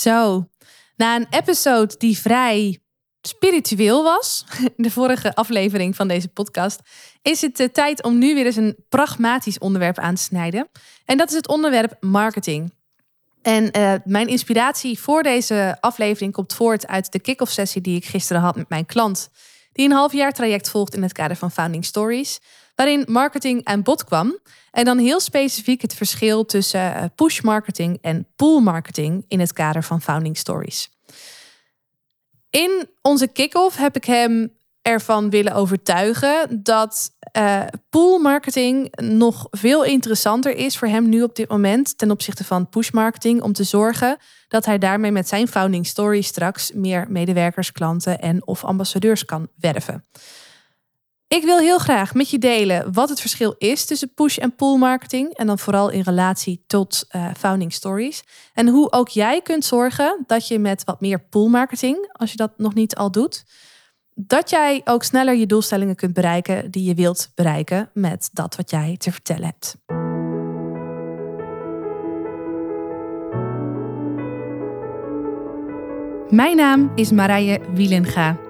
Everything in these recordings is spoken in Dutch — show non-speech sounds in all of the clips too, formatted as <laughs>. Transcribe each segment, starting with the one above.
Zo, na een episode die vrij spiritueel was, <laughs> de vorige aflevering van deze podcast, is het de eh, tijd om nu weer eens een pragmatisch onderwerp aan te snijden. En dat is het onderwerp marketing. En uh, mijn inspiratie voor deze aflevering komt voort uit de kick-off sessie die ik gisteren had met mijn klant, die een half jaar traject volgt in het kader van Founding Stories, waarin marketing aan bod kwam. En dan heel specifiek het verschil tussen eh, push marketing en pull marketing in het kader van Founding Stories. In onze kick-off heb ik hem ervan willen overtuigen dat uh, pool marketing nog veel interessanter is voor hem nu op dit moment ten opzichte van push marketing om te zorgen dat hij daarmee met zijn founding story straks meer medewerkers, klanten en of ambassadeurs kan werven. Ik wil heel graag met je delen wat het verschil is tussen push en pull marketing. En dan vooral in relatie tot uh, founding stories. En hoe ook jij kunt zorgen dat je met wat meer pull marketing, als je dat nog niet al doet, dat jij ook sneller je doelstellingen kunt bereiken die je wilt bereiken met dat wat jij te vertellen hebt. Mijn naam is Marije Wielenga.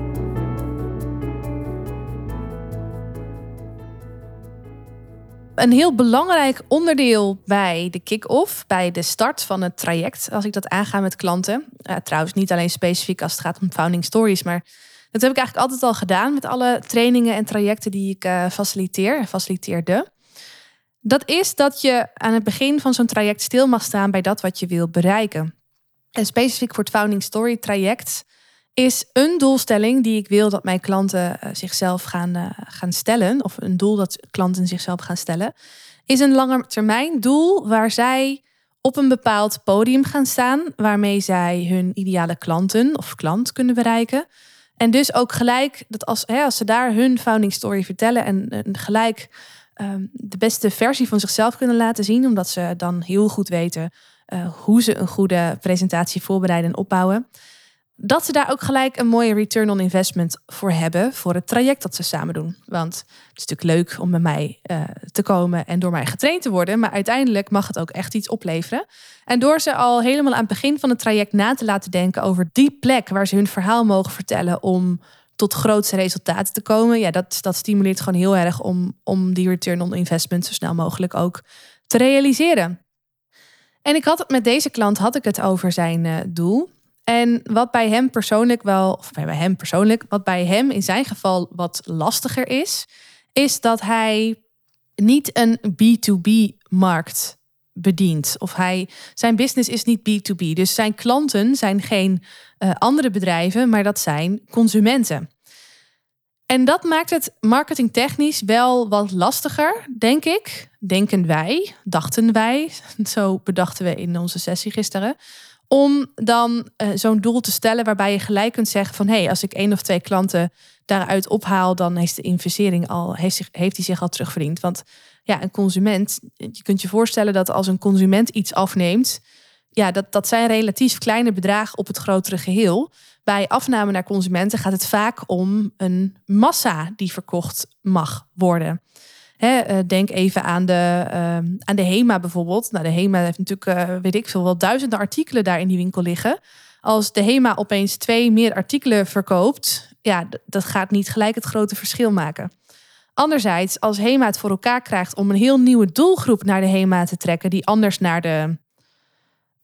Een heel belangrijk onderdeel bij de kick-off, bij de start van het traject, als ik dat aanga met klanten. Uh, trouwens, niet alleen specifiek als het gaat om founding stories, maar dat heb ik eigenlijk altijd al gedaan met alle trainingen en trajecten die ik uh, faciliteer faciliteerde. Dat is dat je aan het begin van zo'n traject stil mag staan bij dat wat je wil bereiken. En specifiek voor het Founding Story traject is een doelstelling die ik wil dat mijn klanten uh, zichzelf gaan, uh, gaan stellen, of een doel dat klanten zichzelf gaan stellen, is een langetermijn doel waar zij op een bepaald podium gaan staan, waarmee zij hun ideale klanten of klant kunnen bereiken. En dus ook gelijk dat als, hè, als ze daar hun founding story vertellen en, en gelijk um, de beste versie van zichzelf kunnen laten zien, omdat ze dan heel goed weten hoe ze een goede presentatie voorbereiden en opbouwen dat ze daar ook gelijk een mooie return on investment voor hebben voor het traject dat ze samen doen. Want het is natuurlijk leuk om bij mij uh, te komen en door mij getraind te worden, maar uiteindelijk mag het ook echt iets opleveren. En door ze al helemaal aan het begin van het traject na te laten denken over die plek waar ze hun verhaal mogen vertellen om tot grootste resultaten te komen, ja, dat, dat stimuleert gewoon heel erg om, om die return on investment zo snel mogelijk ook te realiseren. En ik had het met deze klant had ik het over zijn uh, doel. En wat bij hem persoonlijk wel, of bij hem persoonlijk, wat bij hem in zijn geval wat lastiger is, is dat hij niet een B2B-markt bedient. Of hij, zijn business is niet B2B. Dus zijn klanten zijn geen uh, andere bedrijven, maar dat zijn consumenten. En dat maakt het marketingtechnisch wel wat lastiger, denk ik. Denken wij, dachten wij. <laughs> Zo bedachten we in onze sessie gisteren om dan uh, zo'n doel te stellen waarbij je gelijk kunt zeggen van hé, hey, als ik één of twee klanten daaruit ophaal, dan heeft de investering al, heeft, zich, heeft zich al terugverdiend. Want ja, een consument, je kunt je voorstellen dat als een consument iets afneemt, ja, dat, dat zijn relatief kleine bedragen op het grotere geheel. Bij afname naar consumenten gaat het vaak om een massa die verkocht mag worden. Eh, denk even aan de, ehm, aan de HEMA bijvoorbeeld. Nou, de HEMA heeft natuurlijk, uh, weet ik veel, wel duizenden artikelen daar in die winkel liggen. Als de HEMA opeens twee meer artikelen verkoopt, ja, dat gaat niet gelijk het grote verschil maken. Anderzijds, als HEMA het voor elkaar krijgt om een heel nieuwe doelgroep naar de HEMA te trekken, die anders naar de,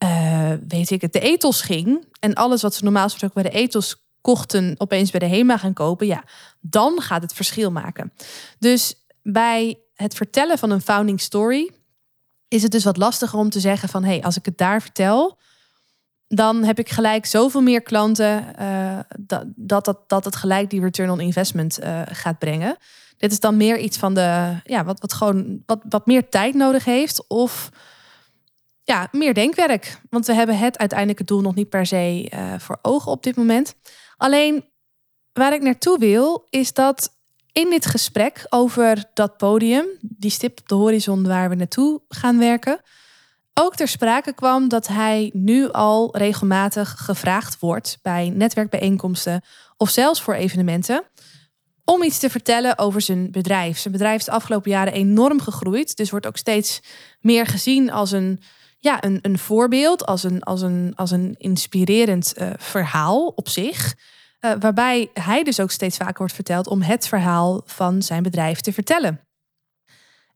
uh, weet ik het, de ethos ging. En alles wat ze normaal gesproken bij de ethos kochten, opeens bij de HEMA gaan kopen, ja, dan gaat het verschil maken. Dus bij het vertellen van een founding story is het dus wat lastiger om te zeggen van hé, hey, als ik het daar vertel, dan heb ik gelijk zoveel meer klanten uh, dat, dat, dat, het gelijk die return on investment uh, gaat brengen. Dit is dan meer iets van de, ja, wat, wat gewoon wat, wat meer tijd nodig heeft of ja, meer denkwerk. Want we hebben het uiteindelijke doel nog niet per se uh, voor ogen op dit moment. Alleen waar ik naartoe wil, is dat in dit gesprek over dat podium, die stip op de horizon waar we naartoe gaan werken, ook ter sprake kwam dat hij nu al regelmatig gevraagd wordt bij netwerkbijeenkomsten of zelfs voor evenementen om iets te vertellen over zijn bedrijf. Zijn bedrijf is de afgelopen jaren enorm gegroeid, dus wordt ook steeds meer gezien als een, ja, een, een voorbeeld, als een, als een, als een inspirerend uh, verhaal op zich. Uh, waarbij hij dus ook steeds vaker wordt verteld om het verhaal van zijn bedrijf te vertellen.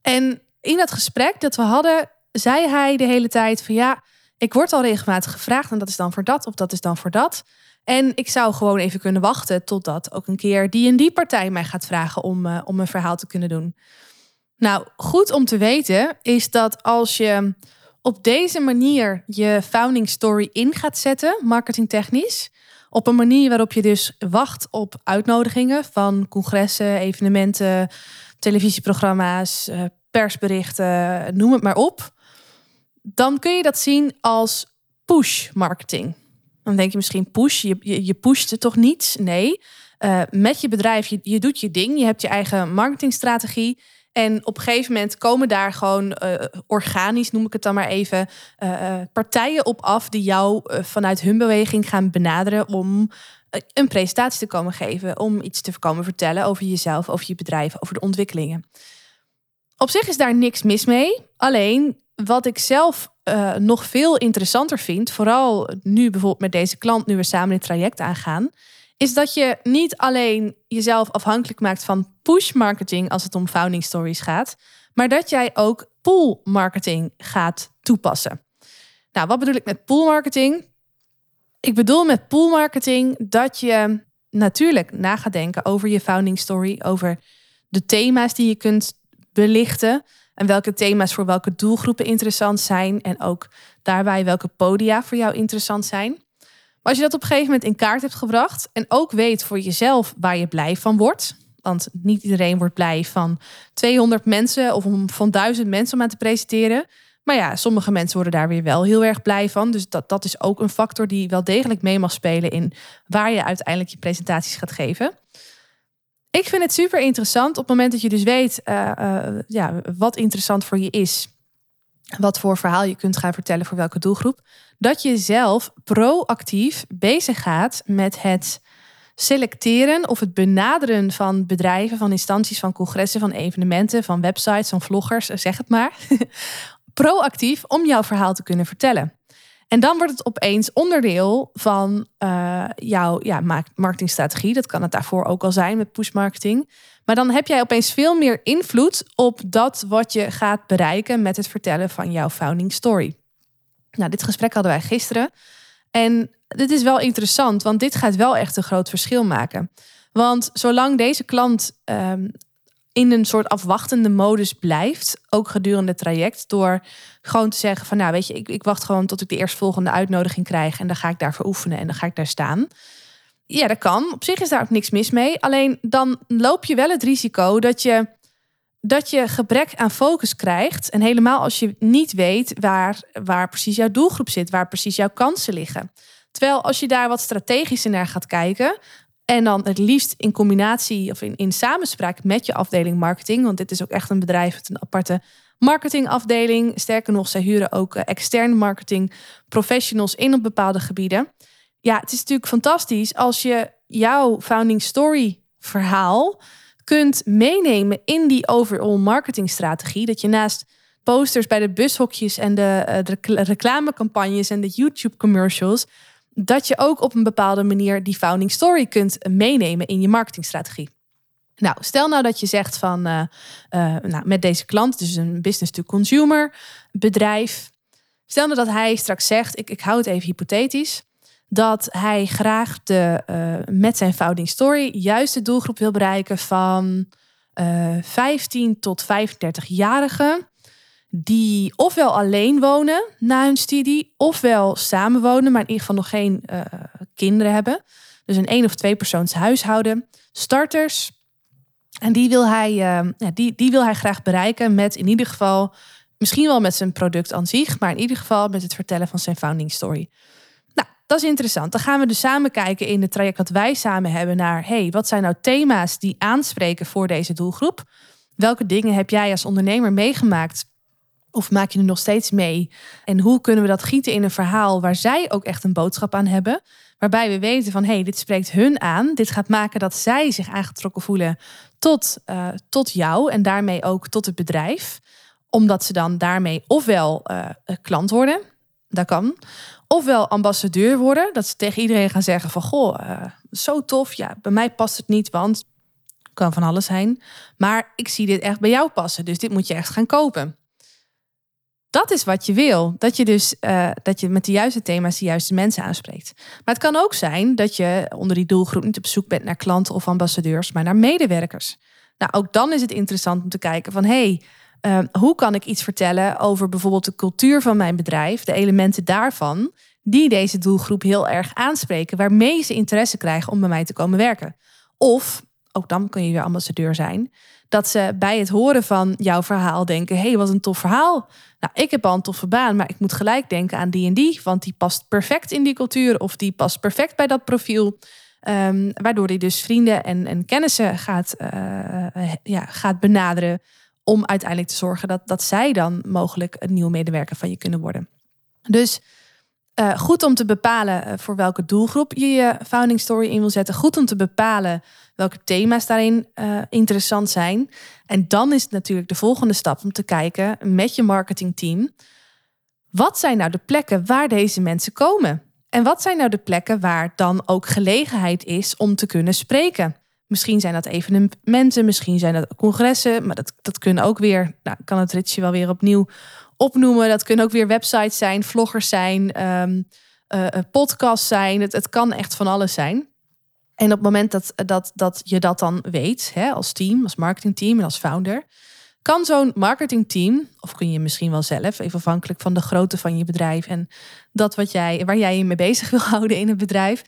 En in dat gesprek dat we hadden, zei hij de hele tijd van ja, ik word al regelmatig gevraagd en dat is dan voor dat of dat is dan voor dat. En ik zou gewoon even kunnen wachten totdat ook een keer die en die partij mij gaat vragen om, uh, om een verhaal te kunnen doen. Nou, goed om te weten is dat als je op deze manier je founding story in gaat zetten, marketingtechnisch, op een manier waarop je dus wacht op uitnodigingen van congressen, evenementen, televisieprogramma's, eh, persberichten, noem het maar op. Dan kun je dat zien als push marketing. Dan denk je misschien push, je, je, je pusht toch niet? Nee. Uh, met je bedrijf, je, je doet je ding, je hebt je eigen marketingstrategie. En op een gegeven moment komen daar gewoon uh, organisch, noem ik het dan maar even, uh, partijen op af die jou vanuit hun beweging gaan benaderen om een presentatie te komen geven, om iets te komen vertellen over jezelf, over je bedrijf, over de ontwikkelingen. Op zich is daar niks mis mee. Alleen wat ik zelf nog veel interessanter vind, vooral nu bijvoorbeeld met deze klant, nu we samen het traject aangaan, is dat je niet alleen jezelf afhankelijk maakt van push marketing als het om founding stories gaat, maar dat jij ook pull marketing gaat toepassen. Nou, wat bedoel ik met pull marketing? Ik bedoel met pull marketing dat je natuurlijk na gaat denken over je founding story, over de thema's die je kunt belichten. En welke thema's voor welke doelgroepen interessant zijn. En ook daarbij welke podia voor jou interessant zijn. Maar als je dat op een gegeven moment in kaart hebt gebracht. En ook weet voor jezelf waar je blij van wordt. Want niet iedereen wordt blij van 200 mensen of van 1000 mensen om aan te presenteren. Maar ja, sommige mensen worden daar weer wel heel erg blij van. Dus dat, dat is ook een factor die wel degelijk mee mag spelen in waar je uiteindelijk je presentaties gaat geven. Ik vind het super interessant op het moment dat je dus weet uh, uh, ja, wat interessant voor je is. Wat voor verhaal je kunt gaan vertellen voor welke doelgroep. Dat je zelf proactief bezig gaat met het selecteren of het benaderen van bedrijven, van instanties, van congressen, van evenementen, van websites, van vloggers, zeg het maar. <laughs> proactief om jouw verhaal te kunnen vertellen. En dan wordt het opeens onderdeel van uh, jouw ja, marketingstrategie. Dat kan het daarvoor ook al zijn met push marketing. Maar dan heb jij opeens veel meer invloed op dat wat je gaat bereiken met het vertellen van jouw founding story. Nou, dit gesprek hadden wij gisteren. En dit is wel interessant, want dit gaat wel echt een groot verschil maken. Want zolang deze klant um, in een soort afwachtende modus blijft, ook gedurende het traject, door gewoon te zeggen van nou weet je, ik, ik wacht gewoon tot ik de eerstvolgende uitnodiging krijg en dan ga ik daarvoor oefenen en dan ga ik daar staan. Ja, dat kan. Op zich is daar ook niks mis mee. Alleen dan loop je wel het risico dat je, dat je gebrek aan focus krijgt. En helemaal als je niet weet waar, waar precies jouw doelgroep zit, waar precies jouw kansen liggen. Terwijl als je daar wat strategischer naar gaat kijken, en dan het liefst in combinatie of in, in samenspraak met je afdeling marketing. Want dit is ook echt een bedrijf met een aparte marketingafdeling. Sterker nog, zij huren ook eh, externe marketing professionals in op bepaalde gebieden. Ja, het is natuurlijk fantastisch als je jouw founding story verhaal kunt meenemen in die overall marketingstrategie. Dat je naast posters bij de bushokjes en de, eh, de reclamecampagnes en de YouTube commercials dat je ook op een bepaalde manier die founding story kunt meenemen in je marketingstrategie. Nou, stel nou dat je zegt van uh, uh, nou, met deze klant, dus een business-to-consumer bedrijf. Stel nou dat hij straks zegt, ik, ik hou het even hypothetisch, dat hij graag de, uh, met zijn founding story juist de doelgroep wil bereiken van 15 tot 35-jarigen die ofwel alleen wonen na hun studie, ofwel samenwonen, maar in ieder geval nog geen uh, kinderen hebben. Dus een één of twee persoons huishouden. Starters. En die wil, hij, ja, die, die wil hij graag bereiken met in ieder geval, misschien wel met zijn product aan zich, maar in ieder geval met het vertellen van zijn founding story. Nou, dat is interessant. Dan gaan we dus samen kijken in het traject wat wij samen hebben naar, hey, wat zijn nou thema's die aanspreken voor deze doelgroep? Welke dingen heb jij als ondernemer meegemaakt? Of maak je er nog steeds mee? En hoe kunnen we dat gieten in een verhaal waar zij ook echt een boodschap aan hebben? Waarbij we weten van hé, hey, dit spreekt hun aan. Dit gaat maken dat zij zich aangetrokken voelen tot, uh, tot jou en daarmee ook tot het bedrijf. Omdat ze dan daarmee ofwel uh, klant worden, dat kan. Ofwel ambassadeur worden, dat ze tegen iedereen gaan zeggen van goh, uh, zo tof. Ja, bij mij past het niet, want kan van alles zijn. Maar ik zie dit echt bij jou passen, dus dit moet je echt gaan kopen. Dat is wat je wil. Dat je dus uh, dat je met de juiste thema's de juiste mensen aanspreekt. Maar het kan ook zijn dat je onder die doelgroep niet op zoek bent naar klanten of ambassadeurs, maar naar medewerkers. Nou, ook dan is het interessant om te kijken van hey, uh, hoe kan ik iets vertellen over bijvoorbeeld de cultuur van mijn bedrijf, de elementen daarvan, die deze doelgroep heel erg aanspreken, waarmee ze interesse krijgen om bij mij te komen werken. Of, ook dan kun je weer ambassadeur zijn, dat ze bij het horen van jouw verhaal denken: hé, hey, wat een tof verhaal. Nou, ik heb al een toffe baan, maar ik moet gelijk denken aan die en die, want die past perfect in die cultuur of die past perfect bij dat profiel. Um, waardoor hij dus vrienden en, en kennissen gaat, uh, ja, gaat benaderen om uiteindelijk te zorgen dat, dat zij dan mogelijk een nieuwe medewerker van je kunnen worden. Dus uh, goed om te bepalen voor welke doelgroep je je founding story in wil zetten. Goed om te bepalen welke thema's daarin uh, interessant zijn. En dan is het natuurlijk de volgende stap om te kijken met je marketingteam. Wat zijn nou de plekken waar deze mensen komen? En wat zijn nou de plekken waar dan ook gelegenheid is om te kunnen spreken? Misschien zijn dat evenementen, misschien zijn dat congressen, maar dat, dat kunnen ook weer, nou, kan het ritje wel weer opnieuw opnoemen. Dat kunnen ook weer websites zijn, vloggers zijn, um, podcasts zijn. Het, het kan echt van alles zijn. En op het moment dat, dat, dat je dat dan weet, hè, als team, als marketingteam en als founder, kan zo'n marketingteam, of kun je misschien wel zelf, even afhankelijk van de grootte van je bedrijf en dat wat jij, waar jij je mee bezig <laughs> wil houden in het bedrijf,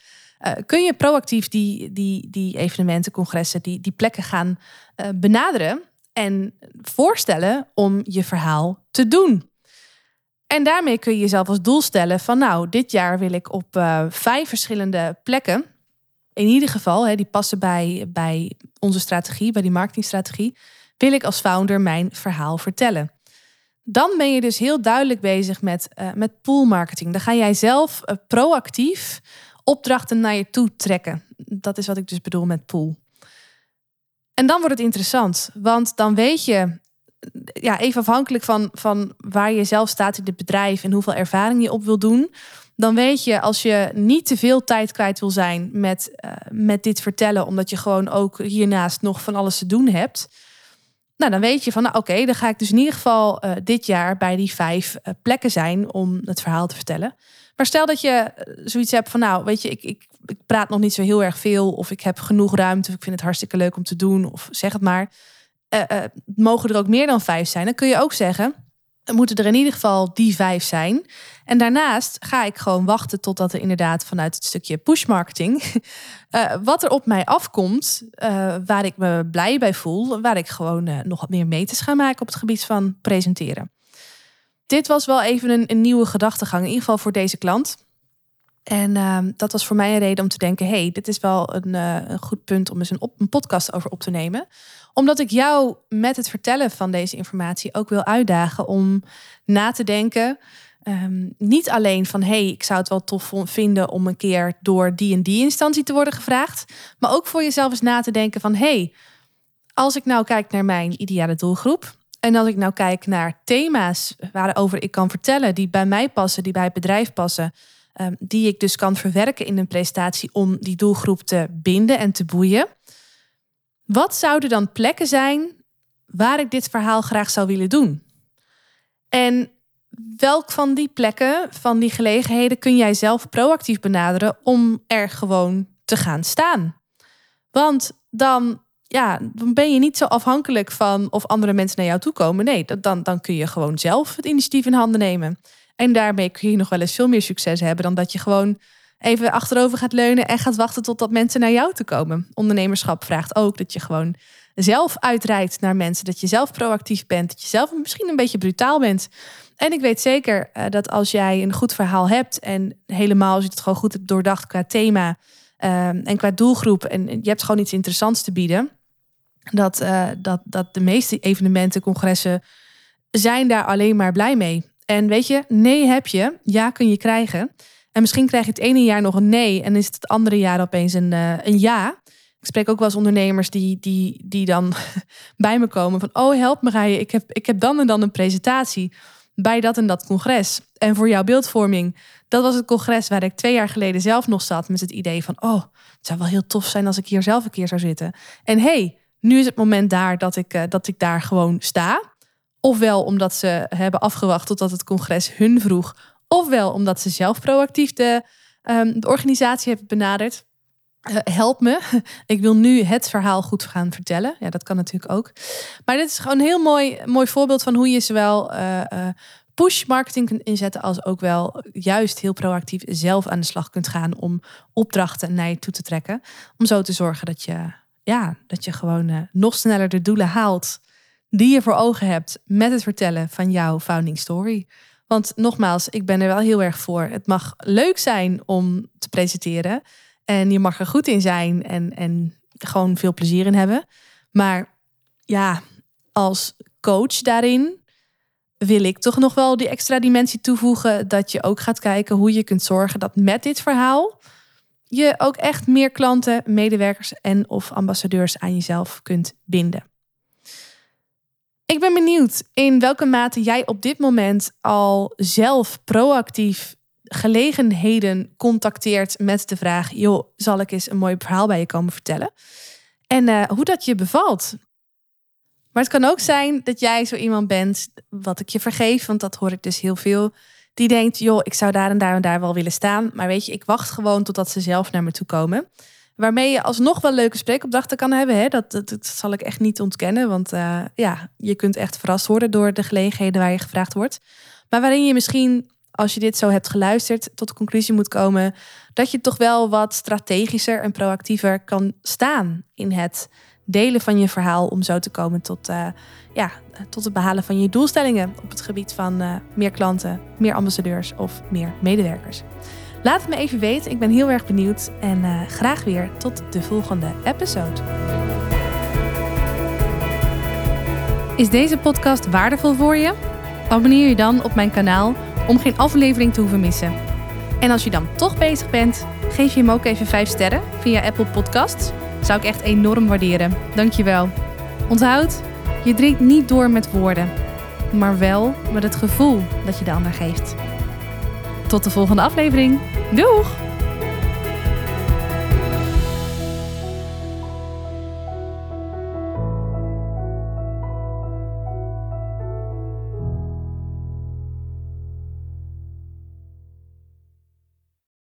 uh, kun je proactief die, die, die evenementen, congressen, die, die plekken gaan benaderen en voorstellen om je verhaal te doen. En daarmee kun je jezelf als doel stellen van nou, dit jaar wil ik op uh, vijf verschillende plekken in ieder geval, hè, die passen bij, bij onze strategie, bij die marketingstrategie, wil ik als founder mijn verhaal vertellen. Dan ben je dus heel duidelijk bezig met, uh, met pool marketing. Dan ga jij zelf uh, proactief opdrachten naar je toe trekken. Dat is wat ik dus bedoel met pool. En dan wordt het interessant, want dan weet je, ja, even afhankelijk van, van waar je zelf staat in het bedrijf en hoeveel ervaring je op wil doen, dan weet je als je niet te veel tijd kwijt wil zijn met, uh, met dit vertellen, omdat je gewoon ook hiernaast nog van alles te doen hebt. Nou, dan weet je van, nou, oké, dan ga ik dus in ieder geval uh, dit jaar bij die vijf uh, plekken zijn om het verhaal te vertellen. Maar stel dat je zoiets hebt van, nou, weet je, ik, ik, ik praat nog niet zo heel erg veel, of ik heb genoeg ruimte, of ik vind het hartstikke leuk om te doen, of zeg het maar. mogen er ook meer dan vijf zijn? Dan kun je ook zeggen, moeten er in ieder geval die vijf zijn. En daarnaast ga ik gewoon wachten totdat er inderdaad vanuit het stukje push marketing, uh, <laughs> wat er op mij afkomt, uh, waar ik me blij bij voel, waar ik gewoon uh, nog wat meer meters ga maken op het gebied van presenteren. Dit was wel even een, een nieuwe gedachtegang, in ieder geval voor deze klant. En ehm, dat was voor mij een reden om te denken: hey, dit is wel een, een goed punt om eens een, een podcast over op te nemen omdat ik jou met het vertellen van deze informatie ook wil uitdagen om na te denken. Um, niet alleen van hey, ik zou het wel tof vinden om een keer door die en die instantie te worden gevraagd. Maar ook voor jezelf eens na te denken van hey, als ik nou kijk naar mijn ideale doelgroep. En als ik nou kijk naar thema's waarover ik kan vertellen, die bij mij passen, die bij het bedrijf passen. Um, die ik dus kan verwerken in een presentatie om die doelgroep te binden en te boeien. Wat zouden dan plekken zijn waar ik dit verhaal graag zou willen doen? En welk van die plekken, van die gelegenheden, kun jij zelf proactief benaderen om er gewoon te gaan staan? Want dan, ja, dan ben je niet zo afhankelijk van of andere mensen naar jou toe komen. Nee, dan, dan kun je gewoon zelf het initiatief in handen nemen. En daarmee kun je nog wel eens veel meer succes hebben dan dat je gewoon even achterover gaat leunen en gaat wachten totdat mensen naar jou te komen. Ondernemerschap vraagt ook dat je gewoon zelf uitreikt naar mensen, dat je zelf proactief bent, dat je zelf misschien een beetje brutaal bent. En ik weet zeker uh, dat als jij een goed verhaal hebt en helemaal als je het gewoon goed hebt doordacht qua thema uh, en qua doelgroep en je hebt gewoon iets interessants te bieden, dat, uh, dat, dat de meeste evenementen, congressen zijn daar alleen maar blij mee. En weet je, nee heb je, ja kun je krijgen. En misschien krijg je het ene jaar nog een nee en is het het andere jaar opeens een, uh, een ja. Ik spreek ook wel eens ondernemers die, die, die dan <laughs> bij me komen van... oh, help me Rijen, ik heb, ik heb dan en dan een presentatie bij dat en dat congres. En voor jouw beeldvorming, dat was het congres waar ik twee jaar geleden zelf nog zat... met het idee van, oh, het zou wel heel tof zijn als ik hier zelf een keer zou zitten. En hey, nu is het moment daar dat ik, uh, dat ik daar gewoon sta. Ofwel omdat ze hebben afgewacht totdat het congres hun vroeg... ofwel omdat ze zelf proactief de, um, de organisatie hebben benaderd... Uh, help me. <laughs> Ik wil nu het verhaal goed gaan vertellen. Ja, dat kan natuurlijk ook. Maar dit is gewoon een heel mooi, mooi voorbeeld van hoe je zowel uh, uh, push marketing kunt inzetten, als ook wel juist heel proactief zelf aan de slag kunt gaan om opdrachten naar je toe te trekken. Om zo te zorgen dat je, ja, dat je gewoon nog sneller de doelen haalt die je voor ogen hebt met het vertellen van jouw founding story. Want nogmaals, ik ben er wel heel erg voor. Het mag leuk zijn om te presenteren. En je mag er goed in zijn en, en gewoon veel plezier in hebben. Maar ja, als coach daarin wil ik toch nog wel die extra dimensie toevoegen. Dat je ook gaat kijken hoe je kunt zorgen dat met dit verhaal je ook echt meer klanten, medewerkers en of ambassadeurs aan jezelf kunt binden. Ik ben benieuwd in welke mate jij op dit moment al zelf proactief gelegenheden contacteert met de vraag: joh, zal ik eens een mooi verhaal bij je komen vertellen? En uh, hoe dat je bevalt. Maar het kan ook zijn dat jij zo iemand bent, wat ik je vergeef, want dat hoor ik dus heel veel. Die denkt, joh, ik zou daar en daar en daar wel willen staan. Maar weet je, ik wacht gewoon totdat ze zelf naar me toe komen. Waarmee je alsnog wel leuke spreekopdrachten kan hebben. Hè? Dat, dat, zal ik echt niet ontkennen. Want uh, ja, je kunt echt verrast worden door de gelegenheden waar je gevraagd wordt. Maar waarin je misschien als je dit zo hebt geluisterd, tot de conclusie moet komen dat je toch wel wat strategischer en proactiever kan staan in het delen van je verhaal om zo te komen tot, uh, ja, tot het behalen van je doelstellingen op het gebied van uh, meer klanten, meer ambassadeurs of meer medewerkers. Laat het me even weten, ik ben heel erg benieuwd en uh, graag weer tot de volgende episode. Is deze podcast waardevol voor je? Abonneer je dan op mijn kanaal om geen aflevering te hoeven missen. En als je dan toch bezig bent, geef je hem ook even 5 sterren via Apple Podcasts. Zou ik echt enorm waarderen. Dankjewel. Onthoud, je drinkt niet door met woorden, maar wel met het gevoel dat je de ander geeft. Tot de volgende aflevering. Doeg!